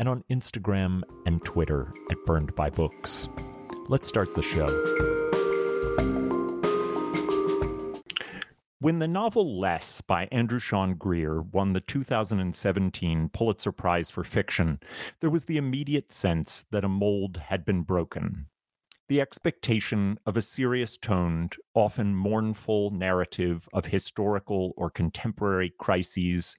and on Instagram and Twitter at burnedbybooks. Let's start the show. When the novel Less by Andrew Sean Greer won the 2017 Pulitzer Prize for Fiction, there was the immediate sense that a mold had been broken. The expectation of a serious toned, often mournful narrative of historical or contemporary crises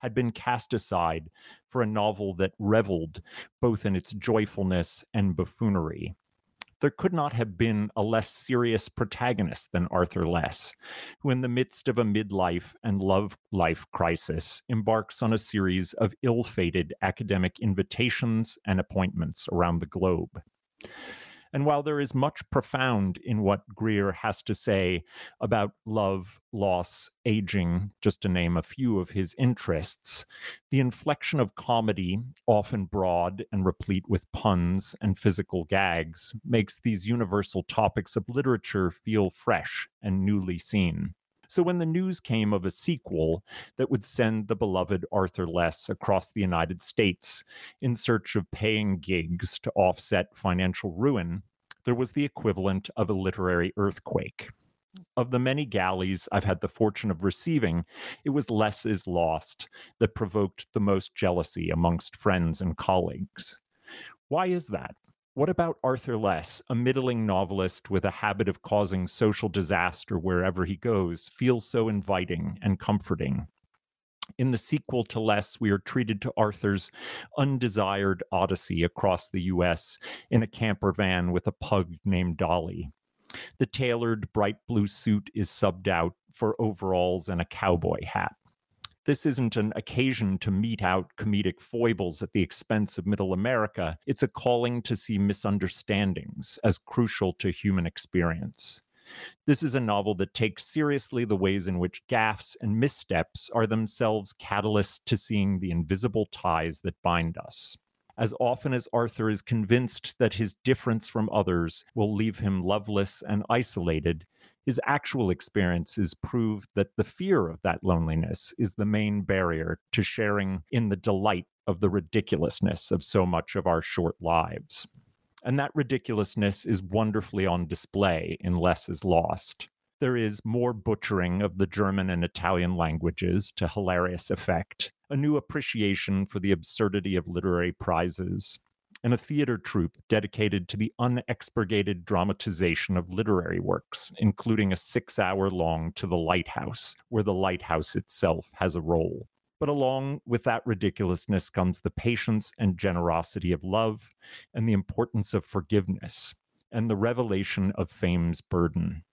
had been cast aside for a novel that reveled both in its joyfulness and buffoonery there could not have been a less serious protagonist than Arthur Less, who, in the midst of a midlife and love life crisis, embarks on a series of ill fated academic invitations and appointments around the globe. And while there is much profound in what Greer has to say about love, loss, aging, just to name a few of his interests, the inflection of comedy, often broad and replete with puns and physical gags, makes these universal topics of literature feel fresh and newly seen. So when the news came of a sequel that would send the beloved Arthur Less across the United States in search of paying gigs to offset financial ruin, there was the equivalent of a literary earthquake. Of the many galleys I've had the fortune of receiving, it was Less is Lost that provoked the most jealousy amongst friends and colleagues. Why is that? What about Arthur Less, a middling novelist with a habit of causing social disaster wherever he goes, feels so inviting and comforting? In the sequel to Less, we are treated to Arthur's undesired odyssey across the US in a camper van with a pug named Dolly. The tailored bright blue suit is subbed out for overalls and a cowboy hat this isn't an occasion to mete out comedic foibles at the expense of middle America. It's a calling to see misunderstandings as crucial to human experience. This is a novel that takes seriously the ways in which gaffes and missteps are themselves catalysts to seeing the invisible ties that bind us. As often as Arthur is convinced that his difference from others will leave him loveless and isolated, his actual experiences prove that the fear of that loneliness is the main barrier to sharing in the delight of the ridiculousness of so much of our short lives. And that ridiculousness is wonderfully on display in Less is Lost. There is more butchering of the German and Italian languages to hilarious effect, a new appreciation for the absurdity of literary prizes, and a theater troupe dedicated to the unexpurgated dramatization of literary works, including a six hour long To the Lighthouse, where the lighthouse itself has a role. But along with that ridiculousness comes the patience and generosity of love, and the importance of forgiveness, and the revelation of fame's burden.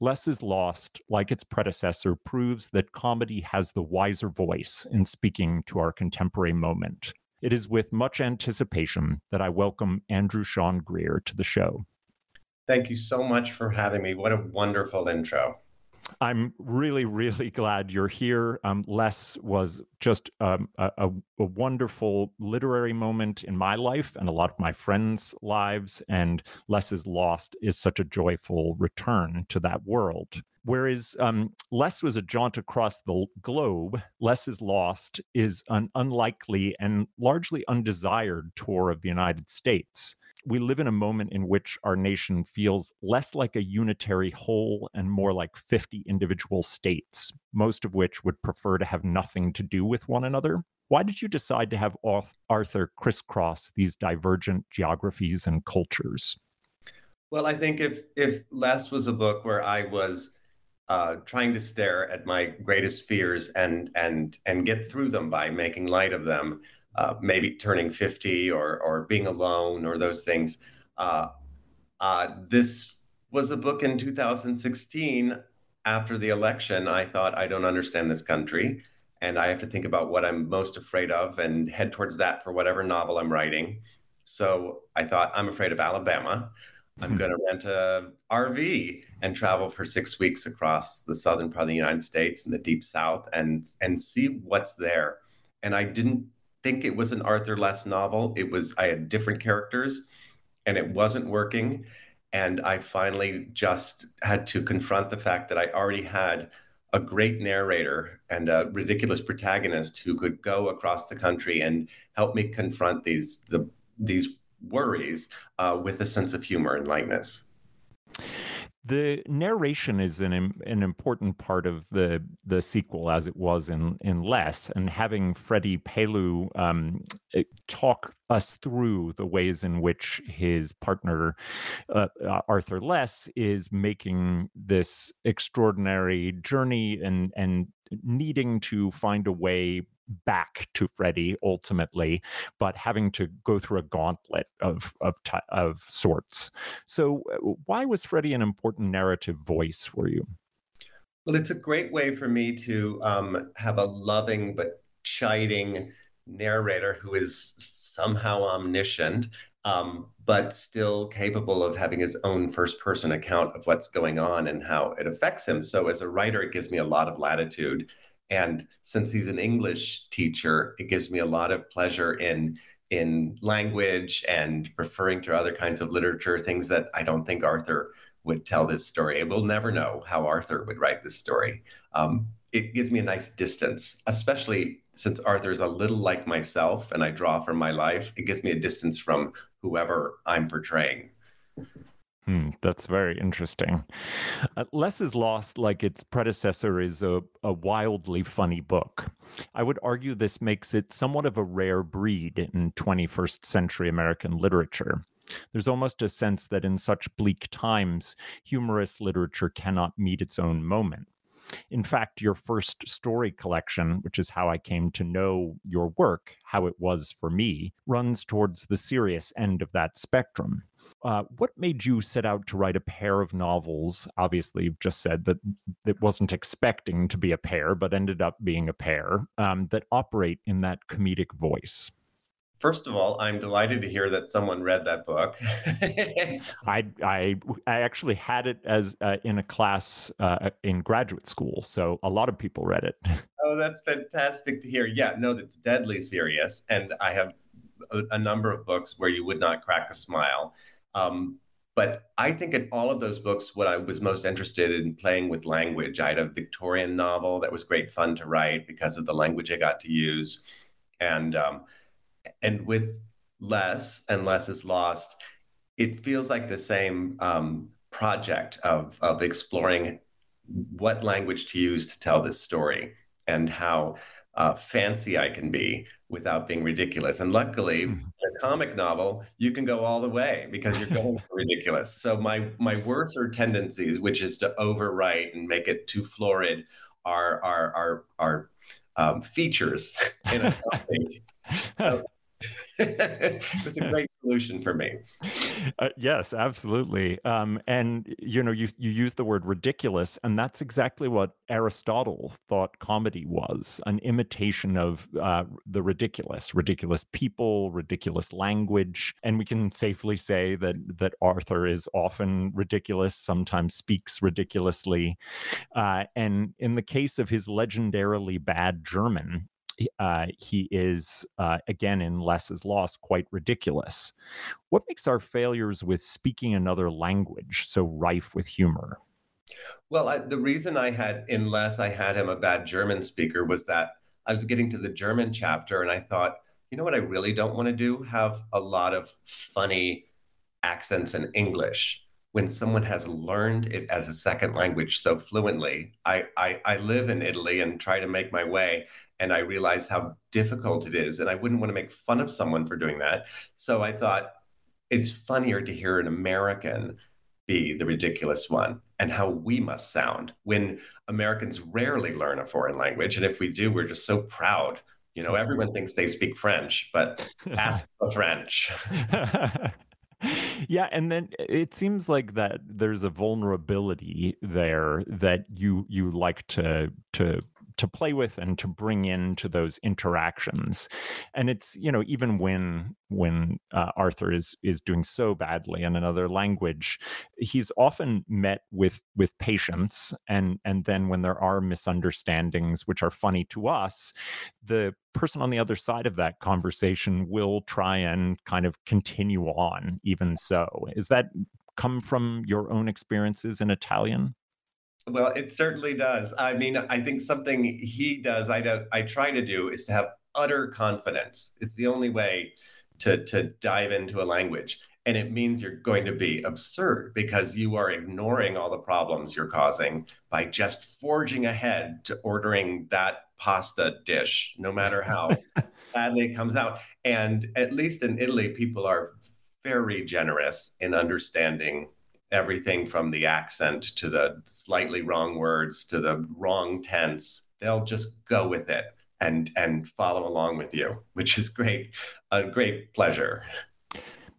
Less is Lost, like its predecessor, proves that comedy has the wiser voice in speaking to our contemporary moment. It is with much anticipation that I welcome Andrew Sean Greer to the show. Thank you so much for having me. What a wonderful intro. I'm really, really glad you're here. Um, Less was just um, a, a, wonderful literary moment in my life and a lot of my friends' lives. And Less's is Lost is such a joyful return to that world. Whereas um, Les was a jaunt across the globe, Less is Lost is an unlikely and largely undesired tour of the United States we live in a moment in which our nation feels less like a unitary whole and more like 50 individual states, most of which would prefer to have nothing to do with one another. Why did you decide to have Arthur crisscross these divergent geographies and cultures? Well, I think if if Less was a book where I was uh, trying to stare at my greatest fears and and and get through them by making light of them, uh, maybe turning 50 or, or being alone or those things. Uh, uh, this was a book in 2016 after the election. I thought, I don't understand this country. And I have to think about what I'm most afraid of and head towards that for whatever novel I'm writing. So I thought, I'm afraid of Alabama. I'm hmm. going to rent a RV and travel for six weeks across the southern part of the United States and the deep South and and see what's there. And I didn't think it was an Arthur Less novel. It was I had different characters, and it wasn't working. And I finally just had to confront the fact that I already had a great narrator and a ridiculous protagonist who could go across the country and help me confront these the these worries uh, with a sense of humor and lightness. The narration is an an important part of the the sequel, as it was in in Less, and having Freddie Pellew um, eh, talk us through the ways in which his partner uh, uh, Arthur Less is making this extraordinary journey and and needing to find a way back to Freddie ultimately, but having to go through a gauntlet of of of sorts. So, uh, why was Freddie an important narrative voice for you? Well, it's a great way for me to um, have a loving but chiding narrator who is somehow omniscient, um, but still capable of having his own first person account of what's going on and how it affects him. So, as a writer, it gives me a lot of latitude and since he's an English teacher, it gives me a lot of pleasure in in language and referring to other kinds of literature, things that I don't think Arthur would tell this story. We'll never know how Arthur would write this story. Um, it gives me a nice distance, especially since Arthur is a little like myself and I draw from my life. It gives me a distance from whoever I'm portraying. Hmm, that's very interesting. Uh, Less is Lost, like its predecessor, is a, a wildly funny book. I would argue this makes it somewhat of a rare breed in 21st century American literature. There's almost a sense that in such bleak times, humorous literature cannot meet its own moment. In fact, your first story collection, which is how I came to know your work, how it was for me, runs towards the serious end of that spectrum. Uh, what made you set out to write a pair of novels? Obviously, you've just said that it wasn't expecting to be a pair, but ended up being a pair um, that operate in that comedic voice. First of all, I'm delighted to hear that someone read that book. I, I, I actually had it as uh, in a class uh, in graduate school, so a lot of people read it. Oh, that's fantastic to hear. Yeah, no, that's deadly serious, and I have a, a number of books where you would not crack a smile. Um, but I think in all of those books, what I was most interested in playing with language. I had a Victorian novel that was great fun to write because of the language I got to use, and um, and with less and less is lost, it feels like the same um, project of of exploring what language to use to tell this story and how uh, fancy I can be without being ridiculous. And luckily, mm-hmm. a comic novel, you can go all the way because you're going ridiculous. So my my worser tendencies, which is to overwrite and make it too florid, are are are are um, features in a comic. so it was a great solution for me. Uh, yes, absolutely. Um, and you know, you you use the word ridiculous, and that's exactly what Aristotle thought comedy was: an imitation of uh, the ridiculous, ridiculous people, ridiculous language. And we can safely say that that Arthur is often ridiculous, sometimes speaks ridiculously. Uh, and in the case of his legendarily bad German, uh, he is uh, again in less is lost quite ridiculous. What makes our failures with speaking another language so rife with humor? Well I, the reason i had in less i had him a bad german speaker was that i was getting to the german chapter and i thought you know what i really don't want to do? Have a lot of funny accents in english. When someone has learned it as a second language so fluently. I, I, I live in Italy and try to make my way, and I realize how difficult it is. And I wouldn't want to make fun of someone for doing that. So I thought it's funnier to hear an American be the ridiculous one and how we must sound when Americans rarely learn a foreign language. And if we do, we're just so proud. You know, everyone thinks they speak French, but ask the French. yeah and then it seems like that there's a vulnerability there that you you like to to to play with and to bring into those interactions. And it's you know even when when uh, arthur is is doing so badly in another language he's often met with with patience and and then when there are misunderstandings which are funny to us the person on the other side of that conversation will try and kind of continue on even so. Is that come from your own experiences in italian well, it certainly does. I mean, I think something he does, I don't, I try to do is to have utter confidence. It's the only way to to dive into a language. And it means you're going to be absurd because you are ignoring all the problems you're causing by just forging ahead to ordering that pasta dish, no matter how badly it comes out. And at least in Italy, people are very generous in understanding everything from the accent to the slightly wrong words to the wrong tense. They'll just go with it and and follow along with you, which is great, a great pleasure.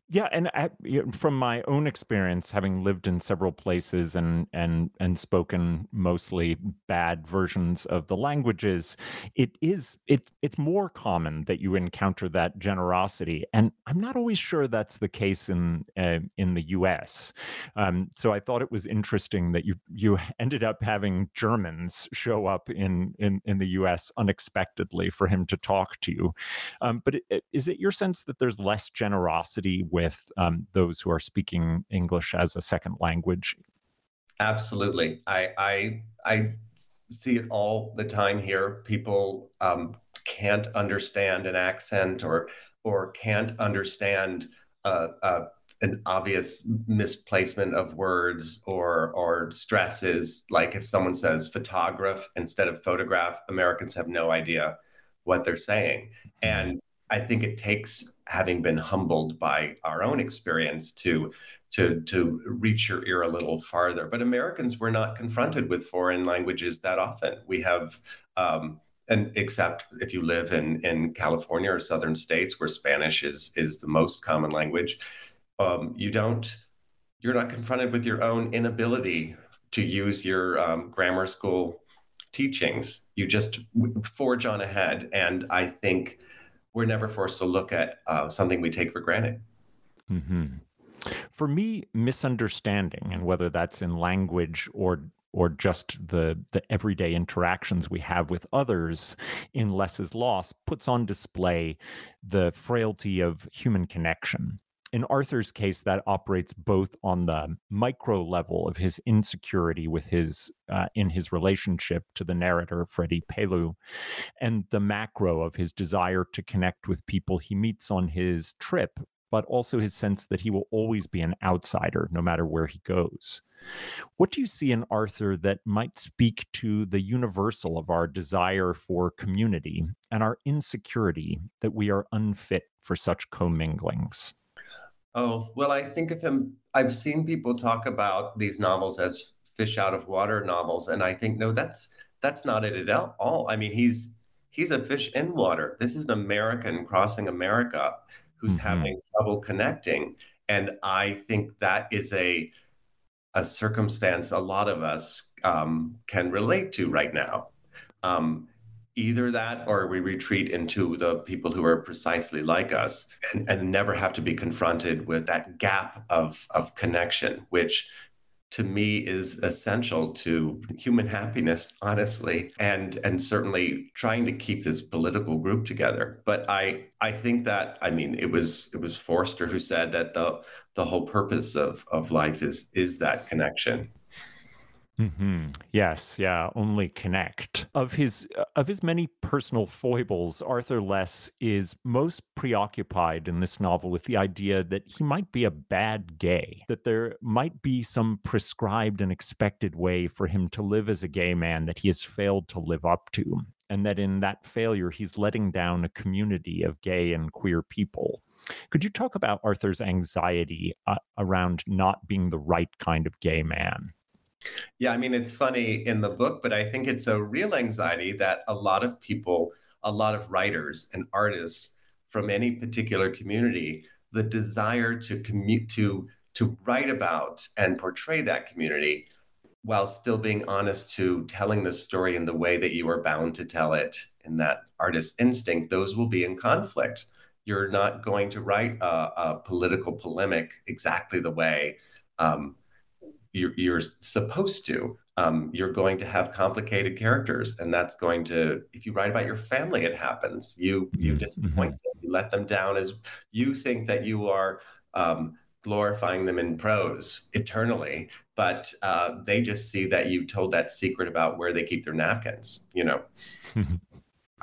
Yeah, and I, from my own experience, having lived in several places and and and spoken mostly bad versions of the languages, it is it it's more common that you encounter that generosity, and I'm not always sure that's the case in uh, in the U.S. Um, so I thought it was interesting that you you ended up having Germans show up in in in the U.S. unexpectedly for him to talk to you. Um, but it, is it your sense that there's less generosity? With um, those who are speaking English as a second language? Absolutely. I, I, I see it all the time here. People um, can't understand an accent or, or can't understand uh, uh, an obvious misplacement of words or or stresses like if someone says photograph instead of photograph americans have no idea what they're saying mm-hmm. and I think it takes having been humbled by our own experience to to to reach your ear a little farther. But Americans were not confronted with foreign languages that often. We have. Um, and except if you live in, in California or southern states where Spanish is is the most common language, um, you don't you're not confronted with your own inability to use your um, grammar school teachings. You just forge on ahead, and I think we're never forced to look at uh, something we take for granted. Mm-hmm. For me, misunderstanding, and whether that's in language or or just the the everyday interactions we have with others in less is puts on display the frailty of human connection in Arthur's case, that operates both on the micro level of his insecurity with his uh, in his relationship to the narrator Freddie Pellew, and the macro of his desire to connect with people he meets on his trip, but also his sense that he will always be an outsider no matter where he goes. What do you see in Arthur that might speak to the universal of our desire for community and our insecurity that we are unfit for such comminglings? Oh, well, I think of him, I've seen people talk about these novels as fish out of water novels. And I think, no, that's that's not it at all. I mean, he's he's a fish in water. This is an American crossing America who's Mhm. having trouble connecting. And I think that is a a circumstance a lot of us um, can relate to right now. Um, either that or we retreat into the people who are precisely like us and, and never have to be confronted with that gap of, of connection, which to me is essential to human happiness honestly and and certainly trying to keep this political group together. But i i think that i mean it was it was forster who said that the the whole purpose of of life is is that connection hmm Yes, yeah, only connect. Of his uh, of his many personal foibles, Arthur Less is most preoccupied in this novel with the idea that he might be a bad gay, that there might be some prescribed and expected way for him to live as a gay man that he has failed to live up to, and that in that failure he's letting down a community of gay and queer people. Could you talk about Arthur's anxiety uh, around not being the right kind of gay man? Yeah, I mean, it's funny in the book, but I think it's a real anxiety that a lot of people, a lot of writers and artists from any particular community, the desire to commute to to write about and portray that community while still being honest to telling the story in the way that you are bound to tell it in that artist instinct, those will be in conflict. You're not going to write a, a political polemic exactly the way um, you're, you're supposed to. Um, you're going to have complicated characters, and that's going to. If you write about your family, it happens. You you Mhm, disappoint them. You let them down as you think that you are um, glorifying them in prose eternally, but uh, they just see that you told that secret about where they keep their napkins. You know.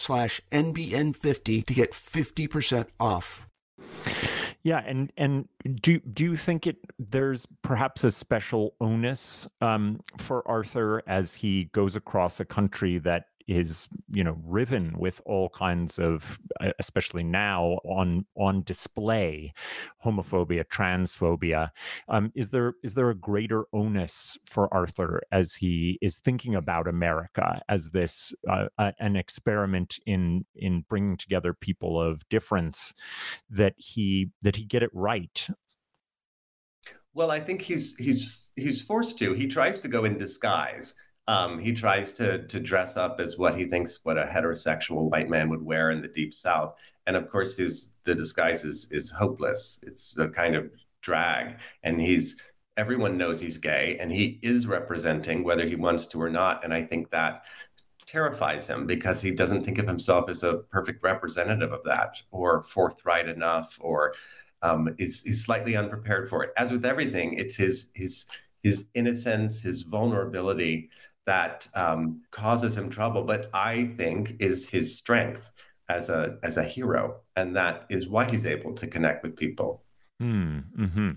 slash NBN50 to get 50% off. Yeah, and and do do you think it there's perhaps a special onus um, for Arthur as he goes across a country that is you know riven with all kinds of especially now on on display homophobia transphobia um, is there is there a greater onus for arthur as he is thinking about america as this uh, an experiment in in bringing together people of difference that he that he get it right Well, I think he's he's he's forced to. He tries to go in disguise. Um, he tries to to dress up as what he thinks what a heterosexual white man would wear in the deep south, and of course, his the disguise is is hopeless. It's a kind of drag, and he's everyone knows he's gay, and he is representing whether he wants to or not. And I think that terrifies him because he doesn't think of himself as a perfect representative of that or forthright enough or um, is, is slightly unprepared for it. As with everything, it's his his his innocence, his vulnerability that um, causes him trouble, but I think is his strength as a as a hero, and that is why he's able to connect with people. Mm, hmm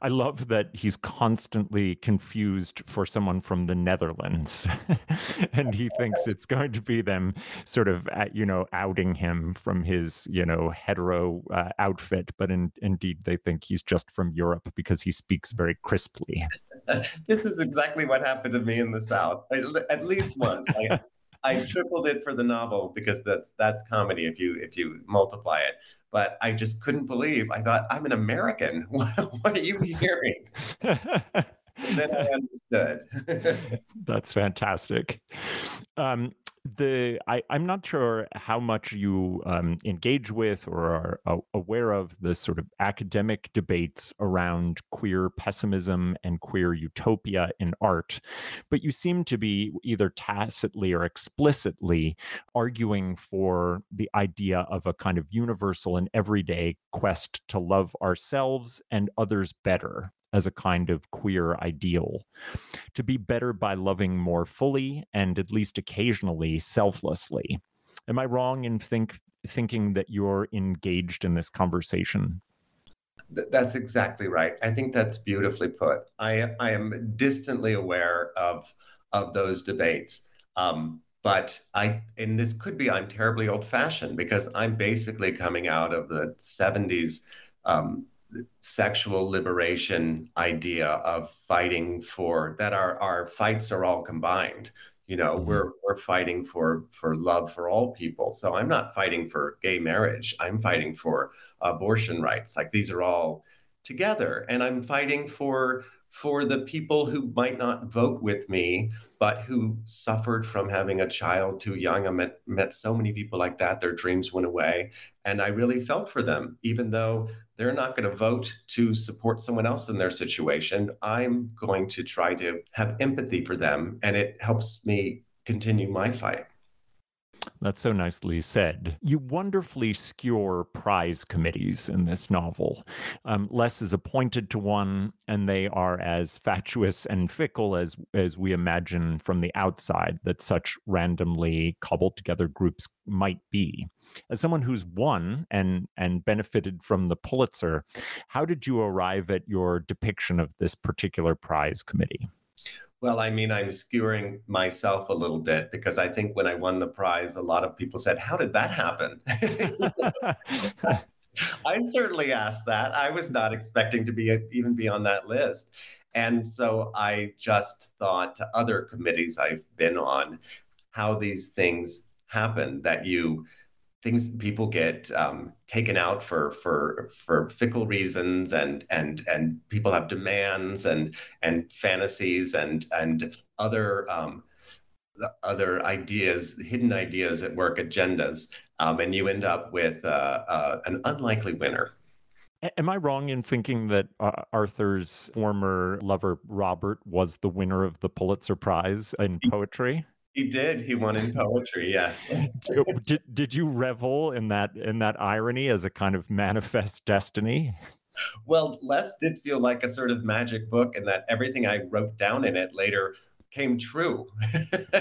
I love that he's constantly confused for someone from the Netherlands, and he thinks it's going to be them sort of, uh, you know, outing him from his, you know, hetero uh, outfit. But in, indeed, they think he's just from Europe because he speaks very crisply. this is exactly what happened to me in the South, at, at least once. I, I tripled it for the novel because that's that's comedy if you if you multiply it. But I just couldn't believe. I thought I'm an American. What, what are you hearing? Then I understood. That's fantastic. Um, the I, am not sure how much you um, engage with or are aware of the sort of academic debates around queer pessimism and queer utopia in art, but you seem to be either tacitly or explicitly arguing for the idea of a kind of universal and everyday quest to love ourselves and others better as a kind of queer ideal. To be better by loving more fully and at least occasionally selflessly. Am I wrong in think thinking that you're engaged in this conversation? that's exactly right. I think that's beautifully put. I I am distantly aware of of those debates. Um, but I, and this could be I'm terribly old fashioned because I'm basically coming out of the 70s um, sexual liberation idea of fighting for that our our fights are all combined you know mm-hmm. we're we're fighting for for love for all people so i'm not fighting for gay marriage i'm fighting for abortion rights like these are all together and i'm fighting for for the people who might not vote with me, but who suffered from having a child too young. I met, met so many people like that. Their dreams went away. And I really felt for them, even though they're not going to vote to support someone else in their situation. I'm going to try to have empathy for them. And it helps me continue my fight. That's so nicely said. You wonderfully skewer prize committees in this novel. Um, Less is appointed to one, and they are as fatuous and fickle as as we imagine from the outside that such randomly cobbled together groups might be. As someone who's won and and benefited from the Pulitzer, how did you arrive at your depiction of this particular prize committee? Well, I mean, I'm skewering myself a little bit because I think when I won the prize, a lot of people said, How did that happen? I certainly asked that. I was not expecting to be even be on that list. And so I just thought to other committees I've been on how these things happen that you things people get um, taken out for for for fickle reasons and and and people have demands and and fantasies and and other um, other ideas hidden ideas at work agendas um, and you end up with uh, uh, an unlikely winner Am I wrong in thinking that uh, Arthur's former lover Robert was the winner of the Pulitzer Prize in poetry? He did. He won in poetry. Yes. did Did you revel in that in that irony as a kind of manifest destiny? Well, Less did feel like a sort of magic book, and that everything I wrote down in it later came true.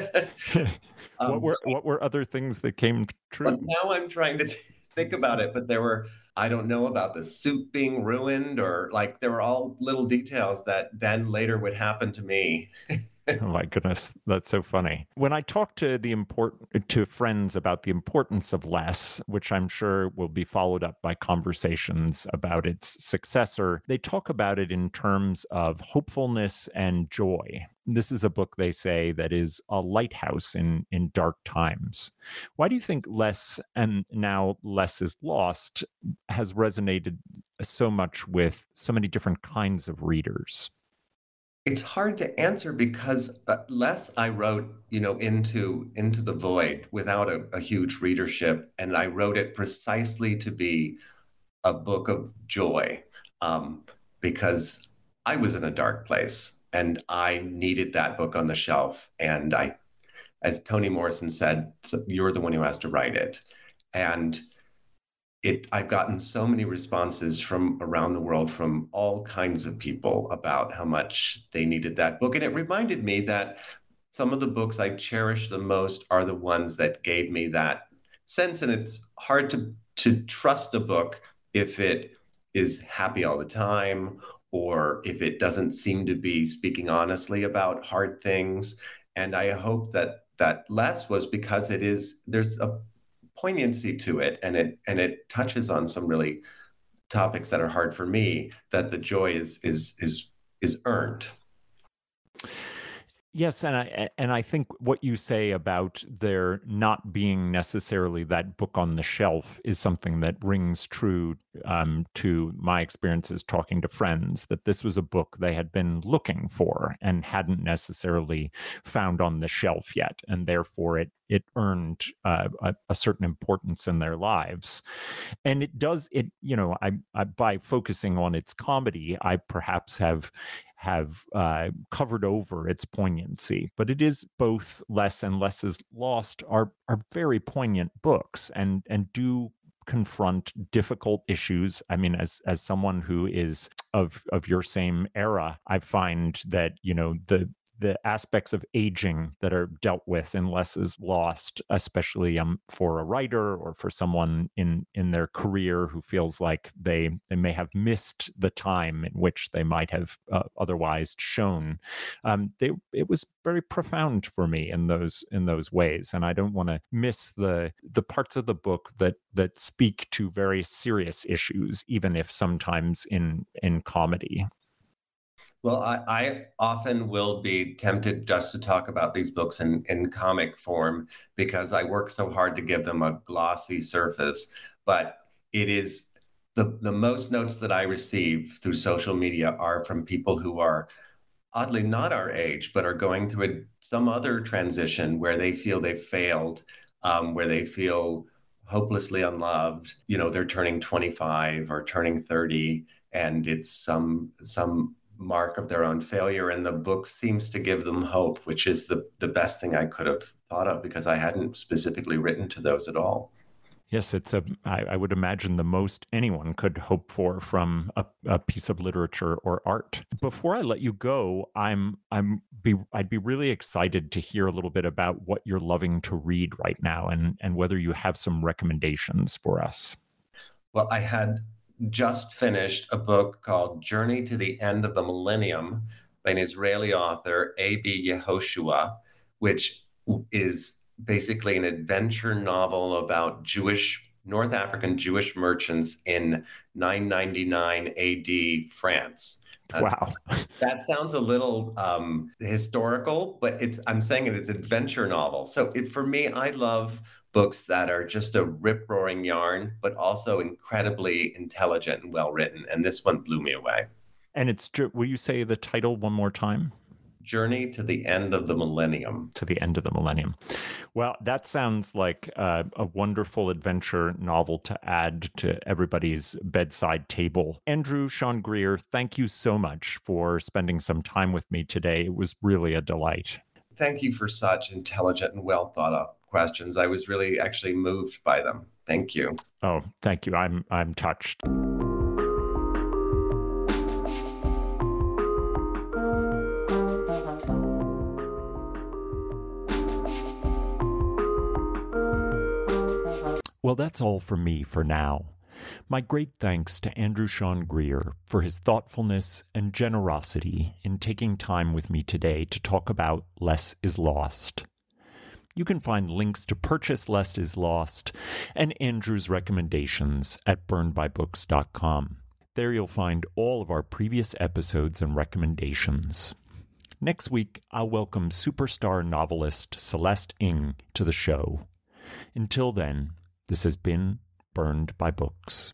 um, what were what were other things that came true? now I'm trying to think about it, but there were I don't know about the suit being ruined, or like there were all little details that then later would happen to me. oh my goodness, that's so funny. When I talk to the important to friends about the importance of less, which I'm sure will be followed up by conversations about its successor, they talk about it in terms of hopefulness and joy. This is a book they say that is a lighthouse in in dark times. Why do you think less and now less is lost has resonated so much with so many different kinds of readers? It's hard to answer because uh, less I wrote, you know, into into the void without a, a, huge readership, and I wrote it precisely to be a book of joy, um, because I was in a dark place and I needed that book on the shelf, and I, as Toni Morrison said, you're the one who has to write it, and it I've gotten so many responses from around the world from all kinds of people about how much they needed that book. And it reminded me that some of the books I cherish the most are the ones that gave me that sense. And it's hard to to trust a book if it is happy all the time or if it doesn't seem to be speaking honestly about hard things. And I hope that that less was because it is there's a poignancy to it and it and it touches on some really topics that are hard for me that the joy is is is is earned Yes, and I and I think what you say about there not being necessarily that book on the shelf is something that rings true um, to my experiences talking to friends. That this was a book they had been looking for and hadn't necessarily found on the shelf yet, and therefore it it earned uh, a, a, certain importance in their lives, and it does it. You know, I, I by focusing on its comedy, I perhaps have have uh, covered over its poignancy. But it is both less and less is lost are are very poignant books and and do confront difficult issues. I mean, as as someone who is of of your same era, I find that you know the the aspects of aging that are dealt with in less is lost especially um, for a writer or for someone in in their career who feels like they they may have missed the time in which they might have uh, otherwise shown. Um, they it was very profound for me in those in those ways and i don't want to miss the the parts of the book that that speak to very serious issues even if sometimes in in comedy well, I, I, often will be tempted just to talk about these books in, in comic form because I work so hard to give them a glossy surface. But it is the, the most notes that I receive through social media are from people who are oddly not our age, but are going through a, some other transition where they feel they've failed, um, where they feel hopelessly unloved. You know, they're turning 25 or turning 30 and it's some some mark of their own failure and the book seems to give them hope which is the the best thing i could have thought of because i hadn't specifically written to those at all. Yes it's a i, I would imagine the most anyone could hope for from a, a piece of literature or art. Before i let you go i'm i'm be i'd be really excited to hear a little bit about what you're loving to read right now and and whether you have some recommendations for us. Well i had just finished a book called Journey to the End of the Millennium by an Israeli author, A.B. Yehoshua, which is basically an adventure novel about Jewish, North African Jewish merchants in 999 AD France. Uh, wow. That sounds a little um, historical, but it's I'm saying it, it's adventure novel. So it, for me, I love books that are just a rip roaring yarn, but also incredibly intelligent and well written. And this one blew me away. And it's, will you say the title one more time? Journey to the End of the Millennium. To the End of the Millennium. Well, that sounds like uh, a wonderful adventure novel to add to everybody's bedside table. Andrew Sean Greer, thank you so much for spending some time with me today. It was really a delight. Thank you for such intelligent and well thought out questions. I was really actually moved by them. Thank you. Oh, thank you. I'm I'm touched. Well, that's all from me for now. My great thanks to Andrew Sean Greer for his thoughtfulness and generosity in taking time with me today to talk about Less is Lost. You can find links to purchase Less is Lost and Andrew's recommendations at burnedbybooks.com. There you'll find all of our previous episodes and recommendations. Next week, I'll welcome superstar novelist Celeste Ng to the show. Until then, this has been Burned by Books.